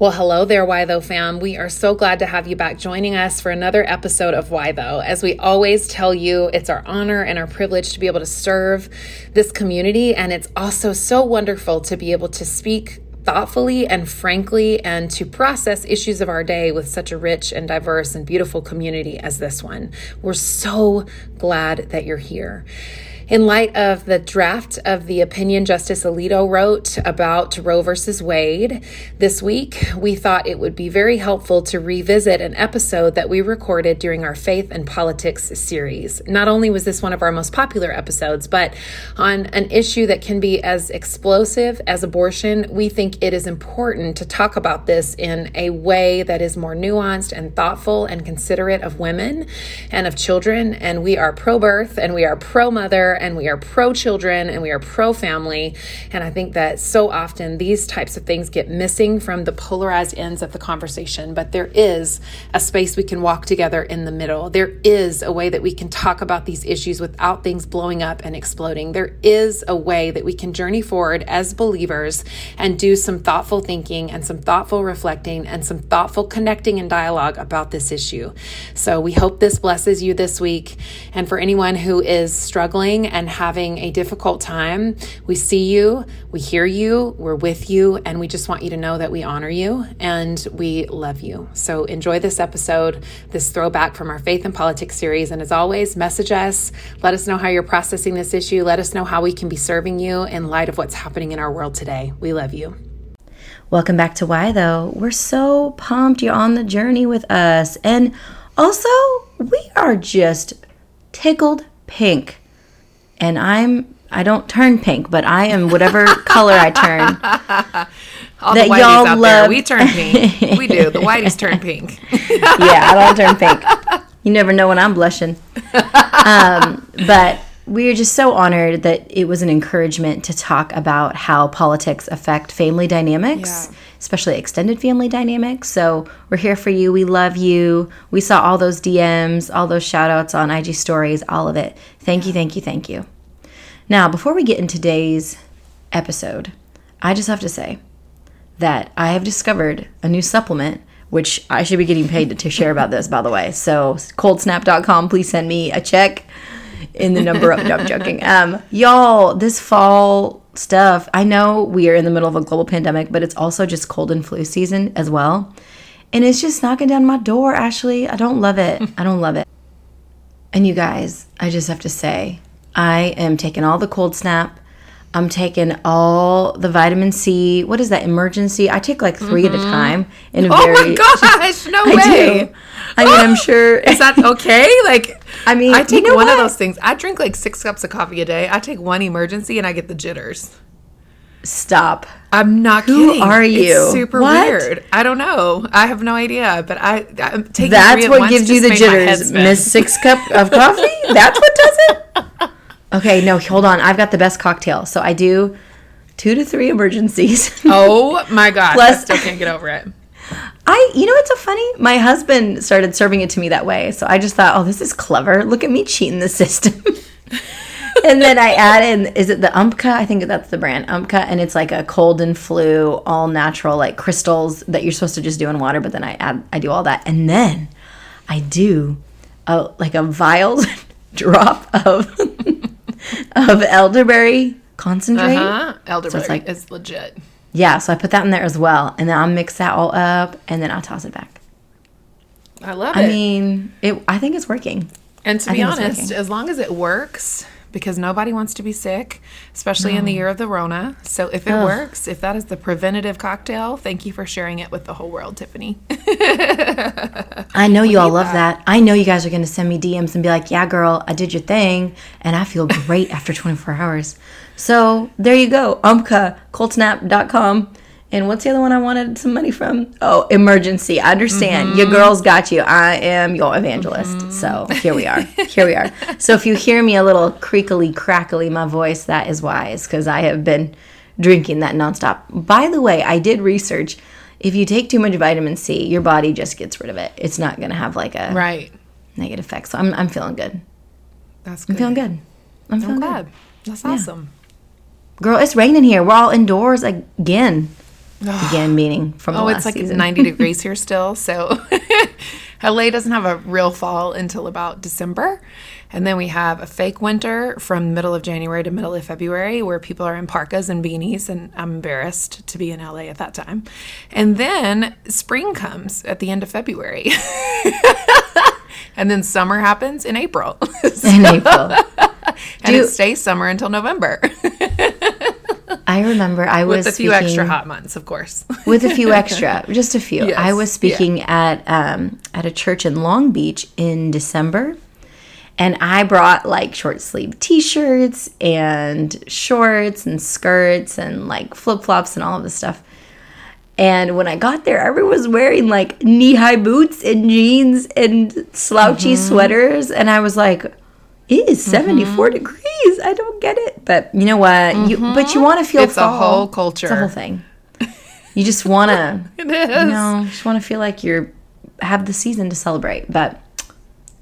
Well, hello there, Why Though fam. We are so glad to have you back joining us for another episode of Why Though. As we always tell you, it's our honor and our privilege to be able to serve this community, and it's also so wonderful to be able to speak thoughtfully and frankly and to process issues of our day with such a rich and diverse and beautiful community as this one. We're so glad that you're here. In light of the draft of the opinion Justice Alito wrote about Roe versus Wade this week, we thought it would be very helpful to revisit an episode that we recorded during our Faith and Politics series. Not only was this one of our most popular episodes, but on an issue that can be as explosive as abortion, we think it is important to talk about this in a way that is more nuanced and thoughtful and considerate of women and of children. And we are pro birth and we are pro mother and we are pro children and we are pro family. And I think that so often these types of things get missing from the polarized ends of the conversation. But there is a space we can walk together in the middle. There is a way that we can talk about these issues without things blowing up and exploding. There is a way that we can journey forward as believers and do some thoughtful thinking and some thoughtful reflecting and some thoughtful connecting and dialogue about this issue. So we hope this blesses you this week. And for anyone who is struggling and having a difficult time, we see you, we hear you, we're with you, and we just want you to know that we honor you and we love you. So enjoy this episode, this throwback from our Faith and Politics series. And as always, message us, let us know how you're processing this issue, let us know how we can be serving you in light of what's happening in our world today. We love you. Welcome back to Why Though. We're so pumped you're on the journey with us. And also, we are just tickled pink and I'm I don't turn pink, but I am whatever color I turn. All that the y'all out love. there, we turn pink. we do. The whiteys turn pink. yeah, I don't turn pink. You never know when I'm blushing. Um, but we are just so honored that it was an encouragement to talk about how politics affect family dynamics. Yeah especially extended family dynamics. So we're here for you. We love you. We saw all those DMs, all those shout outs on IG stories, all of it. Thank you, thank you, thank you. Now, before we get into today's episode, I just have to say that I have discovered a new supplement which I should be getting paid to, to share about this, by the way. So, coldsnap.com, please send me a check in the number of. no, I'm joking. Um, y'all, this fall stuff, I know we are in the middle of a global pandemic, but it's also just cold and flu season as well. And it's just knocking down my door, Ashley. I don't love it. I don't love it. And you guys, I just have to say, I am taking all the cold snap. I'm taking all the vitamin C. What is that? emergency? I take like 3 mm-hmm. at a mm-hmm. time. In a oh very, my gosh! No I way. Do. I mean, I'm sure. Is that okay? Like, I mean, I take you know one what? of those things. I drink like six cups of coffee a day. I take one Emergen-C and I get the jitters. Stop. I'm not Who kidding. are you? It's super what? weird. I don't know. I have no idea, but I I'm taking That's what gives you the jitters. Miss six cup of coffee? That's what does it? Okay, no, hold on. I've got the best cocktail. So I do two to three Emergen-Cs. oh my god. Plus, I still can't get over it. I, you know, it's so funny. My husband started serving it to me that way, so I just thought, oh, this is clever. Look at me cheating the system. and then I add in, is it the Umcka? I think that's the brand Umcka, and it's like a cold and flu, all natural, like crystals that you're supposed to just do in water. But then I add, I do all that, and then I do a like a vial drop of of elderberry concentrate. Uh-huh. Elderberry so it's like, is legit. Yeah, so I put that in there as well, and then I'll mix that all up, and then I'll toss it back. I love it. I mean, it. I think it's working. And to be honest, as long as it works, because nobody wants to be sick, especially no. in the year of the Rona. So if it Ugh. works, if that is the preventative cocktail, thank you for sharing it with the whole world, Tiffany. I know you all love that. that. I know you guys are going to send me DMs and be like, yeah, girl, I did your thing, and I feel great after 24 hours. So there you go. Umcka, coldsnap.com. And what's the other one I wanted some money from? Oh, Emergen-C. I understand. Mm-hmm. Your girl's got you. I am your evangelist. Mm-hmm. So here we are. Here we are. So if you hear me a little creakily, crackly, my voice, that is wise because I have been drinking that nonstop. By the way, I did research. If you take too much vitamin C, your body just gets rid of it. It's not going to have like a right negative effect. So I'm, I'm feeling good. That's good. I'm feeling good. I'm feeling I'm glad. Good. That's awesome. Yeah. Girl, it's raining here. We're all indoors again. Again, meaning from the Oh, it's like season. 90 degrees here still. So LA doesn't have a real fall until about December. And then we have a fake winter from middle of January to middle of February where people are in parkas and beanies. And I'm embarrassed to be in LA at that time. And then spring comes at the end of February. and then summer happens in April. in April. and Do- it stays summer until November I remember I was with a few speaking, extra hot months, of course. with a few extra, just a few. Yes, I was speaking at um, at a church in Long Beach in December, and I brought like short sleeve T-shirts and shorts and skirts and like flip flops and all of this stuff. And when I got there, everyone was wearing like knee high boots and jeans and slouchy Mm-hmm. sweaters, and I was like, "It is 74 degrees. I don't get it." But you know what? You but you want to feel Mm-hmm. It's a fall. whole It's a whole thing. You just want to, It is. you know, just want to feel like you're have the season to celebrate. But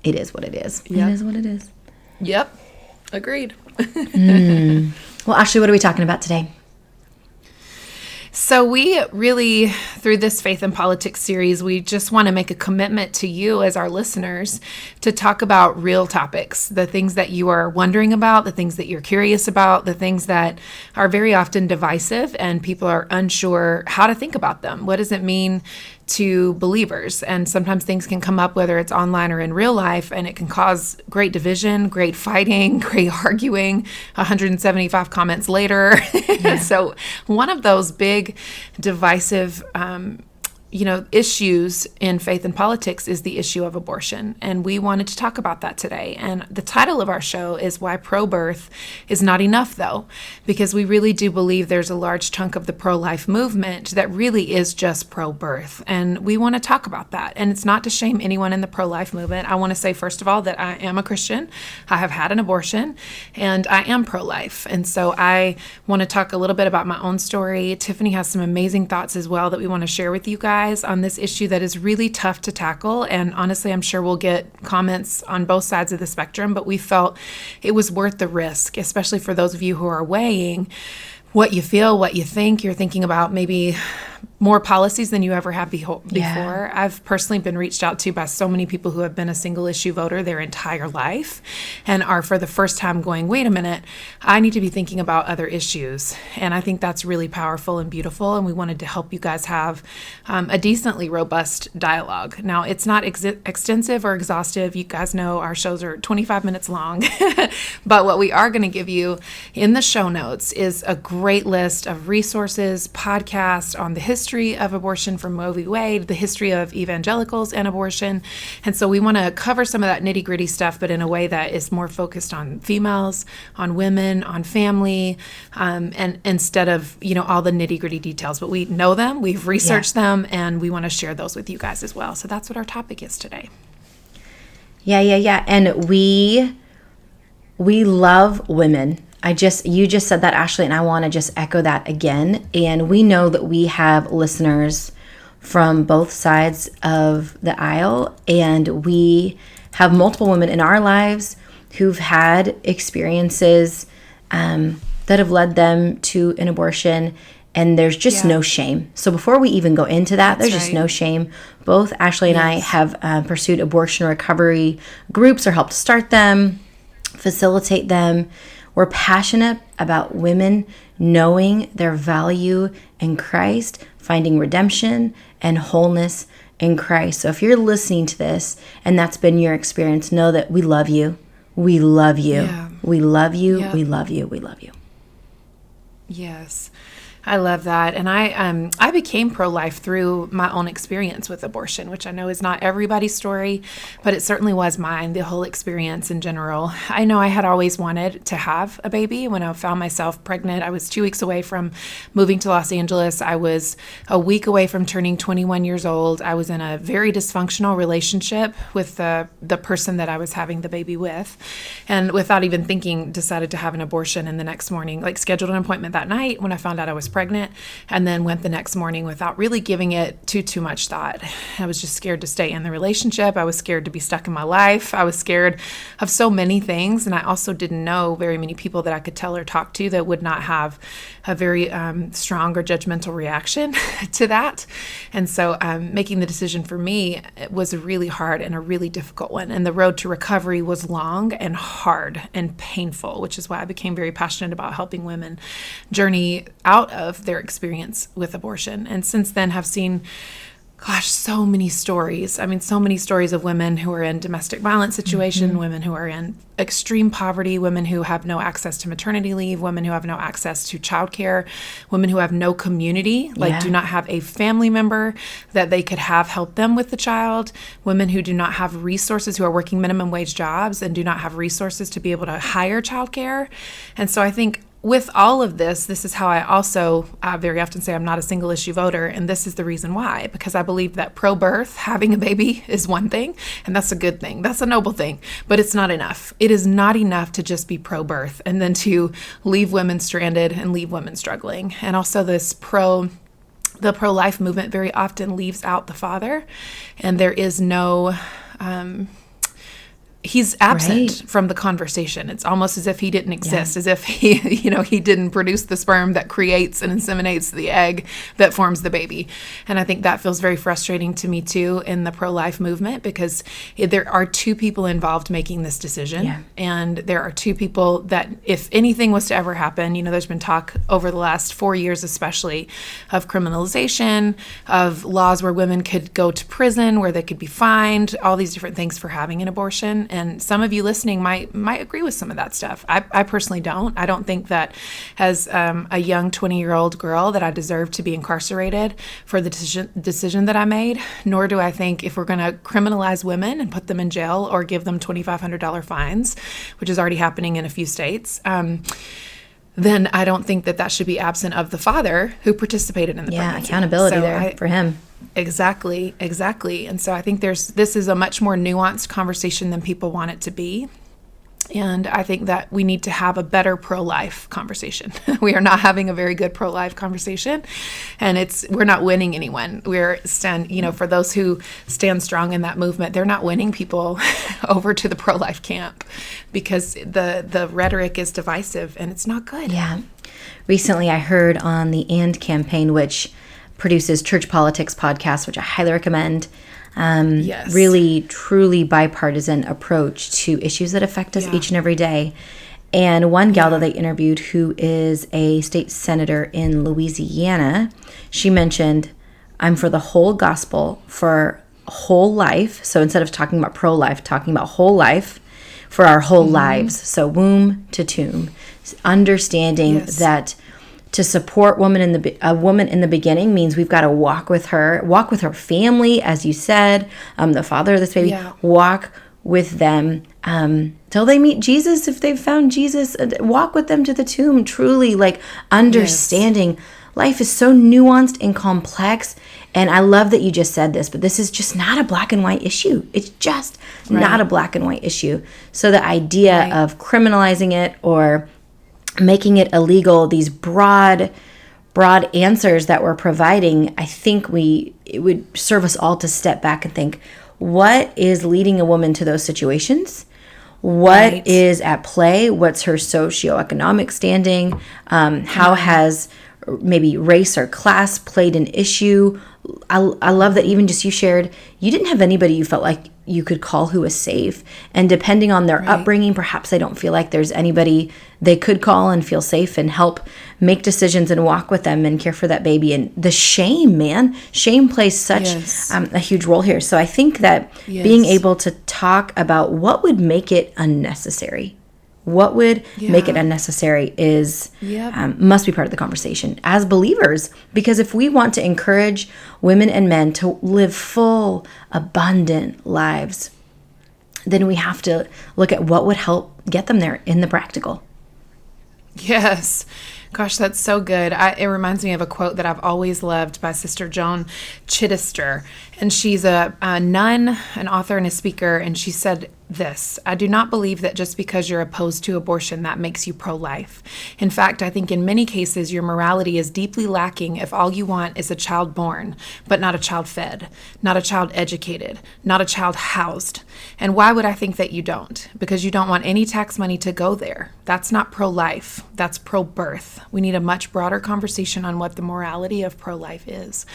it is what it is. Yep. It is what it is. Yep. Agreed. Well, Ashley, what are we talking about today? So, we really, through this Faith and Politics series, we just want to make a commitment to you as our listeners to talk about real topics, the things that you are wondering about, the things that you're curious about, the things that are very often divisive and people are unsure how to think about them. What does it mean to believers? And sometimes things can come up, whether it's online or in real life, and it can cause great division, great fighting, great arguing, 175 comments later. so, one of those big divisive um, you know, issues in faith and politics is the issue of abortion. And we wanted to talk about that today. And the title of our show is Why Pro Birth is Not Enough, though, because we really do believe there's a large chunk of the pro life movement that really is just pro birth. And we want to talk about that. And it's not to shame anyone in the pro life movement. I want to say, first of all, that I am a Christian. I have had an abortion and I am pro life. And so I want to talk a little bit about my own story. Tiffany has some amazing thoughts as well that we want to share with you guys on this issue that is really tough to tackle. And honestly, I'm sure we'll get comments on both sides of the spectrum, but we felt it was worth the risk, especially for those of you who are weighing what you feel, what you think. You're thinking about maybe more policies than you ever have beho- before. Yeah. I've personally been reached out to by so many people who have been a single issue voter their entire life and are for the first time going, wait a minute, I need to be thinking about other issues. And I think that's really powerful and beautiful. And we wanted to help you guys have um, a decently robust dialogue. Now, it's not ex- extensive or exhaustive. You guys know our shows are 25 minutes long. but what we are going to give you in the show notes is a great list of resources, podcasts on the history of abortion from Roe v. Wade, the history of evangelicals and abortion. And so we want to cover some of that nitty gritty stuff, but in a way that is more focused on females, on women, on family, um, and instead of, you know, all the nitty gritty details. But we know them, we've researched them, and we want to share those with you guys as well. So that's what our topic is today. Yeah, yeah, yeah. And we we love women. I just you just said that Ashley and I want to just echo that again. And we know that we have listeners from both sides of the aisle and we have multiple women in our lives who've had experiences um, that have led them to an abortion and there's just Yeah. no shame. So before we even go into that, there's just no shame. Both Ashley and I have uh, pursued abortion recovery groups or helped start them, facilitate them. We're passionate about women knowing their value in Christ, finding redemption and wholeness in Christ. So if you're listening to this and that's been your experience, know that we love you. We love you. Yeah. We love you. Yeah. We love you. We love you. Yes. I love that. And I um I became pro-life through my own experience with abortion, which I know is not everybody's story, but it certainly was mine, the whole experience in general. I know I had always wanted to have a baby when I found myself pregnant. I was 2 weeks away from moving to Los Angeles. I was a week away from turning 21 years old. I was in a very dysfunctional relationship with the the person that I was having the baby with. And without even thinking decided to have an abortion and the next morning like scheduled an appointment that night when I found out I was was pregnant, and then went the next morning without really giving it too too much thought. I was just scared to stay in the relationship. I was scared to be stuck in my life. I was scared of so many things, and I also didn't know very many people that I could tell or talk to that would not have a very um, strong or judgmental reaction to that. And so, um, making the decision for me was a really hard and a really difficult one. And the road to recovery was long and hard and painful, which is why I became very passionate about helping women journey out of their experience with abortion. And since then, have seen gosh, so many stories. I mean, so many stories of women who are in domestic violence situation, mm-hmm. women who are in extreme poverty, women who have no access to maternity leave, women who have no access to childcare, women who have no community, like yeah. do not have a family member that they could have help them with the child, women who do not have resources who are working minimum wage jobs and do not have resources to be able to hire childcare. And so I think with all of this, this is how I also uh, very often say I'm not a single issue voter. And this is the reason why, because I believe that pro birth, having a baby, is one thing, and that's a good thing. That's a noble thing, but it's not enough. It is not enough to just be pro birth and then to leave women stranded and leave women struggling. And also, this pro the pro life movement very often leaves out the father, and there is no um, he's absent right. from the conversation. It's almost as if he didn't exist, yeah. as if he, you know, he didn't produce the sperm that creates and inseminates the egg that forms the baby. And I think that feels very frustrating to me too in the pro-life movement because there are two people involved making this decision, yeah. and there are two people that, if anything was to ever happen, you know, there's been talk over the last four years, especially, of criminalization, of laws where women could go to prison, where they could be fined, all these different things for having an abortion and some of you listening might might agree with some of that stuff. I, I personally don't. I don't think that as um, a young 20 year old girl that I deserve to be incarcerated for the decision, decision that I made. Nor do I think if we're going to criminalize women and put them in jail or give them $2,500 fines, which is already happening in a few states. Um, then I don't think that that should be absent of the father who participated in the yeah pregnancy. accountability so there I, for him. Exactly, exactly. And so I think there's this is a much more nuanced conversation than people want it to be. And I think that we need to have a better pro life conversation. we are not having a very good pro life conversation. And it's, we're not winning anyone. We're stand, you know, for those who stand strong in that movement, they're not winning people over to the pro life camp because the, the rhetoric is divisive and it's not good. Yeah. Recently, I heard on the AND campaign, which produces Church Politics podcast, which I highly recommend. Um, yes. Really, truly bipartisan approach to issues that affect us yeah. each and every day. And one gal that they interviewed, who is a state senator in Louisiana, she mentioned, I'm for the whole gospel, for whole life. So instead of talking about pro life, talking about whole life for our whole mm-hmm. lives. So womb to tomb. Understanding yes. that to support woman in the a woman in the beginning means we've got to walk with her, walk with her family, as you said, um, the father of this baby, yeah. walk with them um, till they meet Jesus. If they've found Jesus, uh, walk with them to the tomb. Truly, like understanding yes. life is so nuanced and complex. And I love that you just said this, but this is just not a black and white issue. It's just right. not a black and white issue. So the idea right. of criminalizing it or making it illegal, these broad broad answers that we're providing, I think we it would serve us all to step back and think what is leading a woman to those situations? What right. is at play? What's her socioeconomic standing? Um, how has maybe race or class played an issue? I, I love that even just you shared, you didn't have anybody you felt like you could call who was safe. And depending on their right. upbringing, perhaps they don't feel like there's anybody they could call and feel safe and help make decisions and walk with them and care for that baby. And the shame, man, shame plays such yes. um, a huge role here. So I think that yes. being able to talk about what would make it unnecessary what would yeah. make it unnecessary is yep. um, must be part of the conversation as believers because if we want to encourage women and men to live full abundant lives then we have to look at what would help get them there in the practical yes Gosh, that's so good. I, it reminds me of a quote that I've always loved by Sister Joan Chittister. And she's a, a nun, an author, and a speaker. And she said, this. I do not believe that just because you're opposed to abortion, that makes you pro life. In fact, I think in many cases, your morality is deeply lacking if all you want is a child born, but not a child fed, not a child educated, not a child housed. And why would I think that you don't? Because you don't want any tax money to go there. That's not pro life, that's pro birth. We need a much broader conversation on what the morality of pro life is.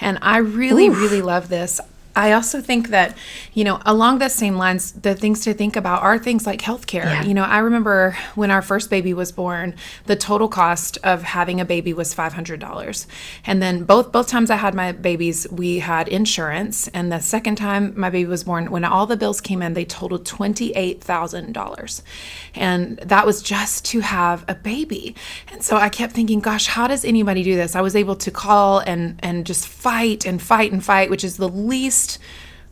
And I really, Oof. really love this. I also think that, you know, along the same lines, the things to think about are things like healthcare. Yeah. You know, I remember when our first baby was born, the total cost of having a baby was five hundred dollars, and then both both times I had my babies, we had insurance, and the second time my baby was born, when all the bills came in, they totaled twenty eight thousand dollars, and that was just to have a baby. And so I kept thinking, gosh, how does anybody do this? I was able to call and and just fight and fight and fight, which is the least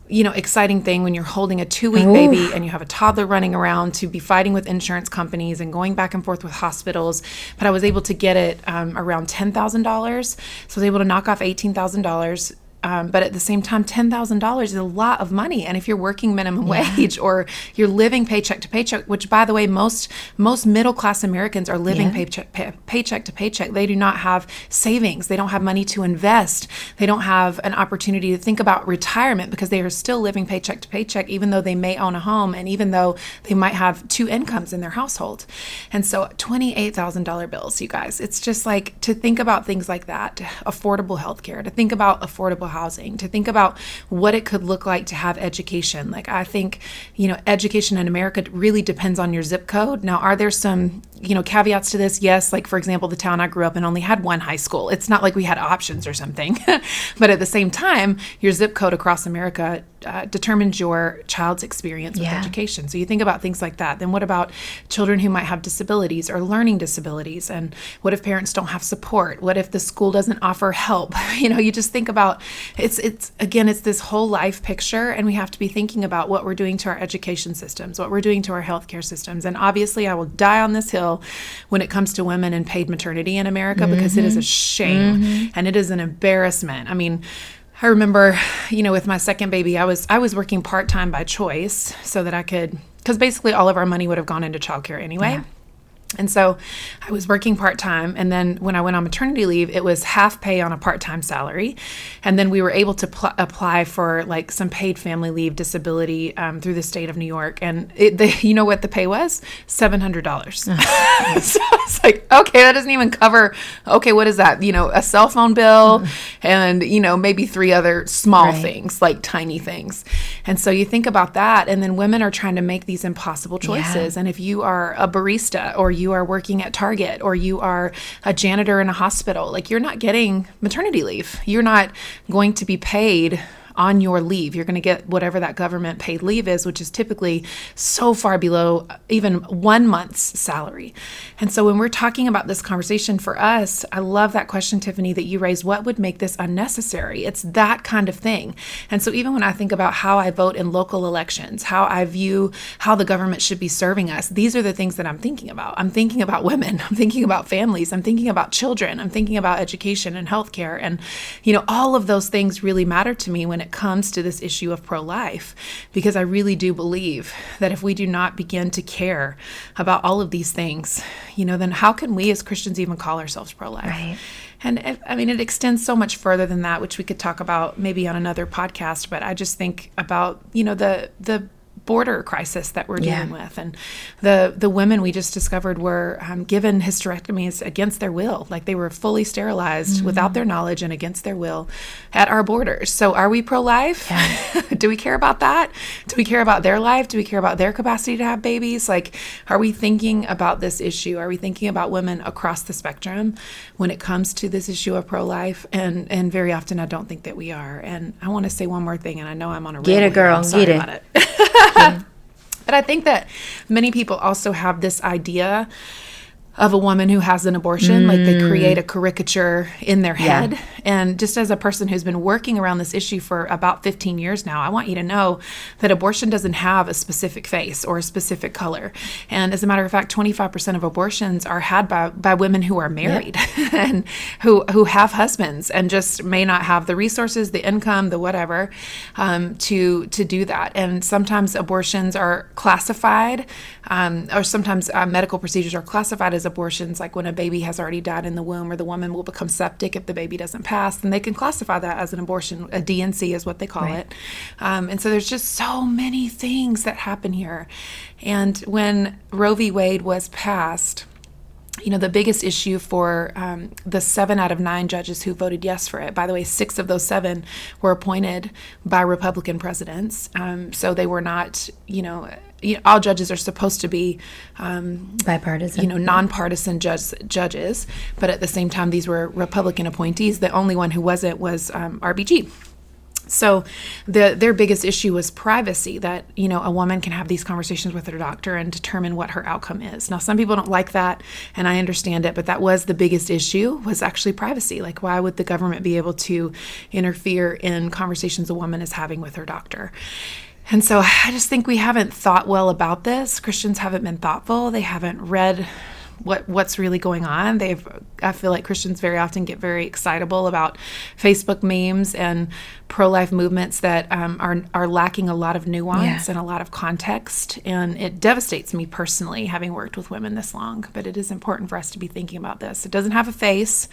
you know exciting thing when you're holding a two week baby and you have a toddler running around to be fighting with insurance companies and going back and forth with hospitals. But i was able to get it um, around $10000 so i was able to knock off $18000 um, but at the same time, ten thousand dollars is a lot of money. And if you're working minimum yeah. wage or you're living paycheck to paycheck, which by the way, most most middle class Americans are living yeah. paycheck pay, paycheck to paycheck. They do not have savings. They don't have money to invest. They don't have an opportunity to think about retirement because they are still living paycheck to paycheck, even though they may own a home and even though they might have two incomes in their household. And so, twenty eight thousand dollar bills, you guys. It's just like to think about things like that, affordable health care, to think about affordable housing, to think about what it could look like to have education. Like, I think, you know, education in America really depends on your zip code. Now, are there some, you know, caveats to this? Yes. Like, for example, the town I grew up in only had one high school. It's not like we had options or something. but at the same time, your zip code across America uh, determines your child's experience with yeah. education. So you think about things like that. Then what about children who might have disabilities or learning disabilities? And what if parents don't have support? What if the school doesn't offer help? you know, you just think about it's it's again it's this whole life picture and we have to be thinking about what we're doing to our education systems, what we're doing to our healthcare systems. And obviously I will die on this hill when it comes to women and paid maternity in America mm-hmm. because it is a shame mm-hmm. and it is an embarrassment. I mean, I remember, you know, with my second baby, I was I was working part time by choice so that I could because basically all of our money would have gone into childcare anyway. Yeah. And so I was working part time. And then when I went on maternity leave, it was half pay on a part time salary. And then we were able to pl- apply for like some paid family leave disability um, through the state of New York. And it, the, you know what the pay was? $700. so it's like, okay, that doesn't even cover, okay, what is that? You know, a cell phone bill and, you know, maybe three other small right. things, like tiny things. And so you think about that. And then women are trying to make these impossible choices. Yeah. And if you are a barista or you are working at Target or you are a janitor in a hospital, like you're not getting maternity leave. You're not going to be paid on your leave. You're going to get whatever that government paid leave is, which is typically so far below uh, even one month's salary. And so when we're talking about this conversation for us, I love that question, Tiffany, that you raised. What would make this unnecessary? It's that kind of thing. And so even when I think about how I vote in local elections, how I view how the government should be serving us, these are the things that I'm thinking about. I'm thinking about women. I'm thinking about families. I'm thinking about children. I'm thinking about education and healthcare. And, you know, all of those things really matter to me when it comes to this issue of pro life, because I really do believe that if we do not begin to care about all of these things, you know, then how can we as Christians even call ourselves pro life? Right. And it, I mean, it extends so much further than that, which we could talk about maybe on another podcast. But I just think about, you know, the the border crisis that we're dealing yeah. with. And the the women we just discovered were um, given hysterectomies against their will, like they were fully sterilized mm-hmm. without their knowledge and against their will at our borders. So are we pro life? Yeah. Do we care about that? Do we care about their life? Do we care about their capacity to have babies? Like, are we thinking about this issue? Are we thinking about women across the spectrum when it comes to this issue of pro life? And and very often I don't think that we are. And I want to say one more thing, and I know I'm on a get it, girl, get it. But I think that many people also have this idea of a woman who has an abortion. Like they create a caricature in their head. And just as a person who's been working around this issue for about 15 years now, I want you to know that abortion doesn't have a specific face or a specific color. And as a matter of fact, 25% of abortions are had by, by women who are married and who, who have husbands and just may not have the resources, the income, the whatever um, to, to do that. And sometimes abortions are classified, um, or sometimes uh, medical procedures are classified as abortions, like when a baby has already died in the womb, or the woman will become septic if the baby doesn't pass, then they can classify that as an abortion. A D&C is what they call Right. it. Um, and so there's just so many things that happen here. And when Roe v. Wade was passed, you know, the biggest issue for um, the seven out of nine judges who voted yes for it, by the way, six of those seven were appointed by Republican presidents. Um, so they were not, you know, you know, all judges are supposed to be, um, Bipartisan. you know, nonpartisan judge, judges, but at the same time, these were Republican appointees. The only one who wasn't was um, RBG. So the their biggest issue was privacy that you know a woman can have these conversations with her doctor and determine what her outcome is. Now some people don't like that and I understand it, but that was the biggest issue was actually privacy. Like why would the government be able to interfere in conversations a woman is having with her doctor? And so I just think we haven't thought well about this. Christians haven't been thoughtful. They haven't read what what's really going on. They've I feel like Christians very often get very excitable about Facebook memes and pro life movements that um, are are lacking a lot of nuance Yeah. and a lot of context. And it devastates me personally, having worked with women this long. But it is important for us to be thinking about this. It doesn't have a face.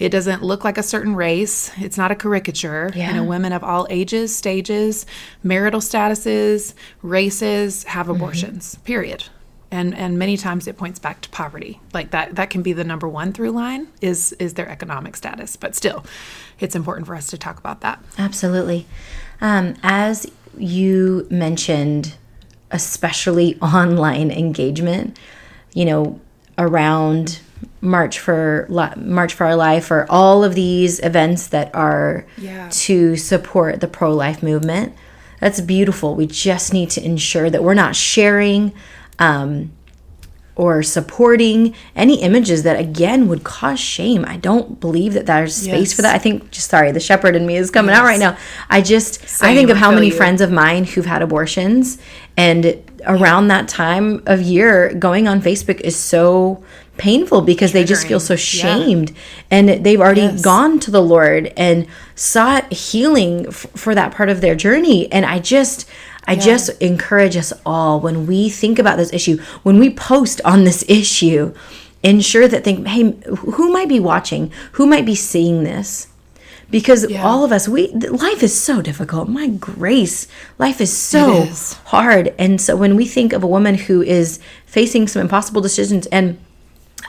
It doesn't look like a certain race. It's not a caricature. You know, women of all ages, stages, marital statuses, races have abortions. Period and and many times it points back to poverty like that that can be the number one through line is is their economic status but still it's important for us to talk about that Absolutely. Um, as you mentioned, especially online engagement, you know, around March for Li- March for Our Life or all of these events that are Yeah. to support the pro life movement. That's beautiful. We just need to ensure that we're not sharing um, or supporting any images that again would cause shame. I don't believe that there's space for that. I think just sorry, the shepherd in me is coming out right now. I just I think of how many you. friends of mine who've had abortions and around that time of year going on Facebook is so painful because they just feel so Triggering. Yeah. shamed and they've already Yes. gone to the Lord and sought healing f- for that part of their journey and I just I just encourage us all when we think about this issue, when we post on this issue, ensure that think, hey, who might be watching? Who might be seeing this? Because all of us, we life is so difficult. My grace, life is so is. hard. And so when we think of a woman who is facing some impossible decisions and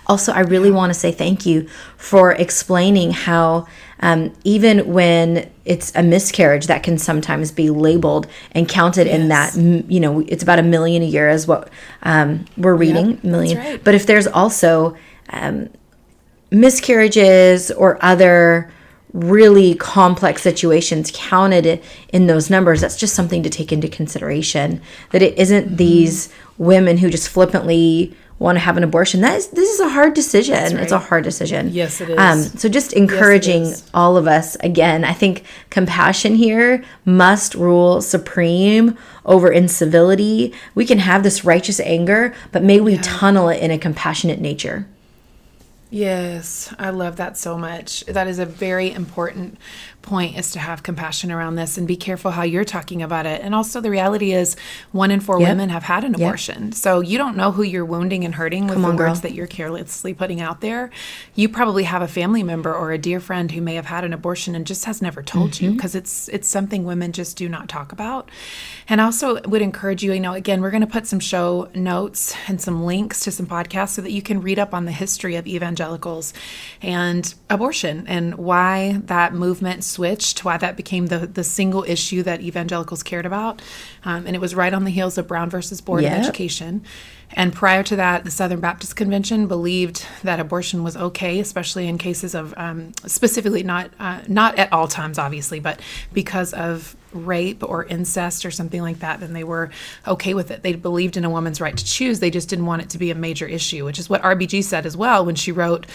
also, I really want to say thank you for explaining how, um, even when it's a miscarriage, that can sometimes be labeled and counted in that. You know, it's about a million a year, is what um, we're reading. million. right. But if there's also um, miscarriages or other really complex situations counted in those numbers that's just something to take into consideration that it isn't Mm-hmm. these women who just flippantly want to have an abortion. That is this is a hard decision. It's a hard decision. Yes, it um, so just encouraging is. all of us again i think compassion here must rule supreme over incivility. We can have this righteous anger but may we tunnel it in a compassionate nature Yes, I love that so much. That is a very important point is to have compassion around this and be careful how you're talking about it. And also the reality is one in four Yep. women have had an abortion. So you don't know who you're wounding and hurting with Come the on, girl. words that you're carelessly putting out there. You probably have a family member or a dear friend who may have had an abortion and just has never told Mm-hmm. you because it's it's something women just do not talk about. And also would encourage you, you know, again, we're going to put some show notes and some links to some podcasts so that you can read up on the history of evangelicals and abortion and why that movement switched, why that became the, the single issue that evangelicals cared about. Um, and it was right on the heels of Brown versus Board Yep. of Education. And prior to that, the Southern Baptist Convention believed that abortion was okay, especially in cases of um, specifically not uh, not at all times, obviously, but because of rape or incest or something like that, then they were okay with it. They believed in a woman's right to choose. They just didn't want it to be a major issue, which is what RBG said as well when she wrote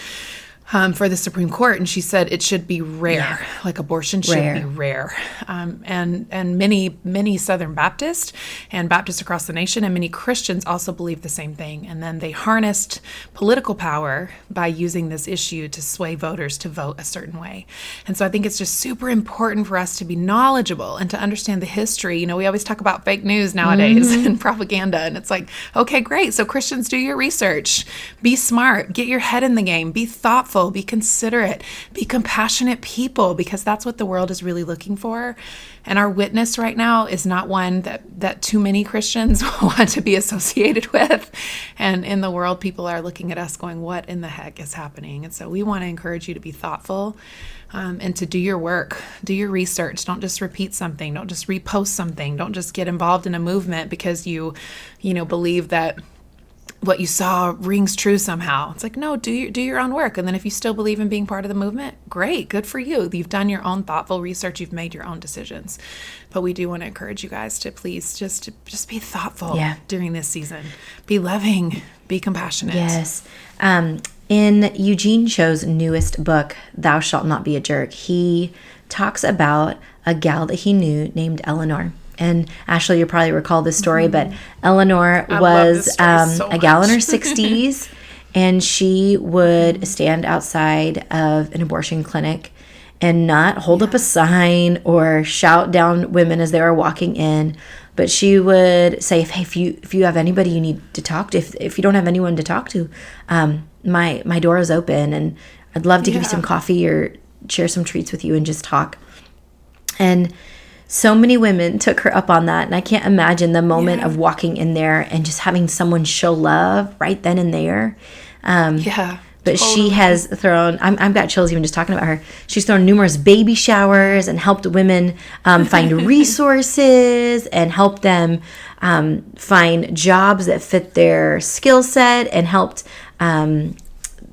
um, for the Supreme Court, and she said it should be rare, yeah. like abortion should rare. be rare. Um, and and many many Southern Baptists and Baptists across the nation and many Christians also believe the same thing. And then they harnessed political power by using this issue to sway voters to vote a certain way. And so I think it's just super important for us to be knowledgeable and to understand the history. You know, we always talk about fake news nowadays mm-hmm. and propaganda, and it's like, okay, great. So Christians, do your research, be smart, get your head in the game, be thoughtful be considerate, be compassionate people because that's what the world is really looking for. And our witness right now is not one that that too many Christians want to be associated with. And in the world people are looking at us going, "What in the heck is happening?" And so we want to encourage you to be thoughtful. Um, and to do your work, do your research. Don't just repeat something. Don't just repost something. Don't just get involved in a movement because you, you know, believe that what you saw rings true somehow. It's like, no, do your do your own work. And then if you still believe in being part of the movement, great, good for you. You've done your own thoughtful research, you've made your own decisions. But we do want to encourage you guys to please just just be thoughtful yeah. during this season. Be loving, be compassionate. Yes. Um, in Eugene Cho's newest book, Thou Shalt Not Be a Jerk, he talks about a gal that he knew named Eleanor and Ashley, you probably recall this story, mm-hmm. but Eleanor I was um, so a gal in her 60s, and she would stand outside of an abortion clinic and not hold yeah. up a sign or shout down women as they were walking in but she would say if, hey, if you if you have anybody you need to talk to if, if you don't have anyone to talk to um, my my door is open and i'd love to yeah. give you some coffee or share some treats with you and just talk and so many women took her up on that and i can't imagine the moment yeah. of walking in there and just having someone show love right then and there um, yeah but totally. she has thrown I'm, i've got chills even just talking about her she's thrown numerous baby showers and helped women um, find resources and help them um, find jobs that fit their skill set and helped um,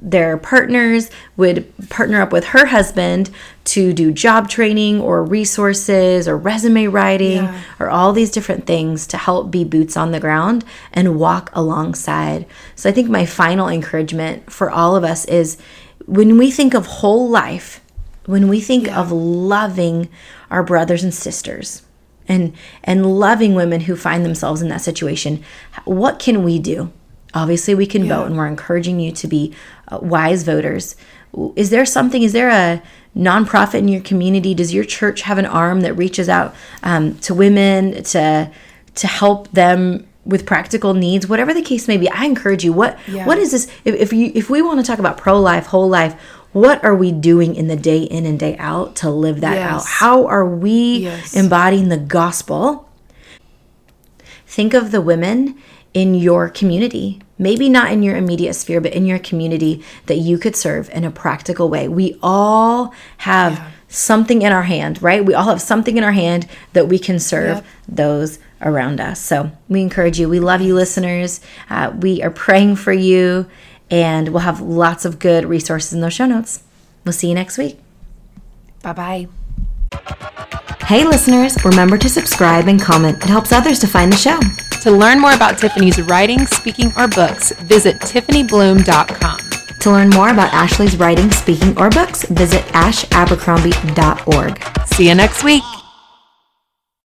their partners would partner up with her husband to do job training or resources or resume writing yeah. or all these different things to help be boots on the ground and walk alongside. So I think my final encouragement for all of us is when we think of whole life, when we think yeah. of loving our brothers and sisters and and loving women who find themselves in that situation, what can we do? Obviously, we can yeah. vote, and we're encouraging you to be wise voters. Is there something? Is there a nonprofit in your community? Does your church have an arm that reaches out um, to women to to help them with practical needs? Whatever the case may be, I encourage you. What yeah. what is this? If, if you if we want to talk about pro life, whole life, what are we doing in the day in and day out to live that yes. out? How are we yes. embodying the gospel? Think of the women in your community. Maybe not in your immediate sphere, but in your community that you could serve in a practical way. We all have yeah. something in our hand, right? We all have something in our hand that we can serve yep. those around us. So we encourage you. We love you, listeners. Uh, we are praying for you, and we'll have lots of good resources in those show notes. We'll see you next week. Bye bye. Hey, listeners, remember to subscribe and comment. It helps others to find the show. To learn more about Tiffany's writing, speaking, or books, visit TiffanyBluhm.com. To learn more about Ashley's writing, speaking, or books, visit ashabercrombie.org. See you next week.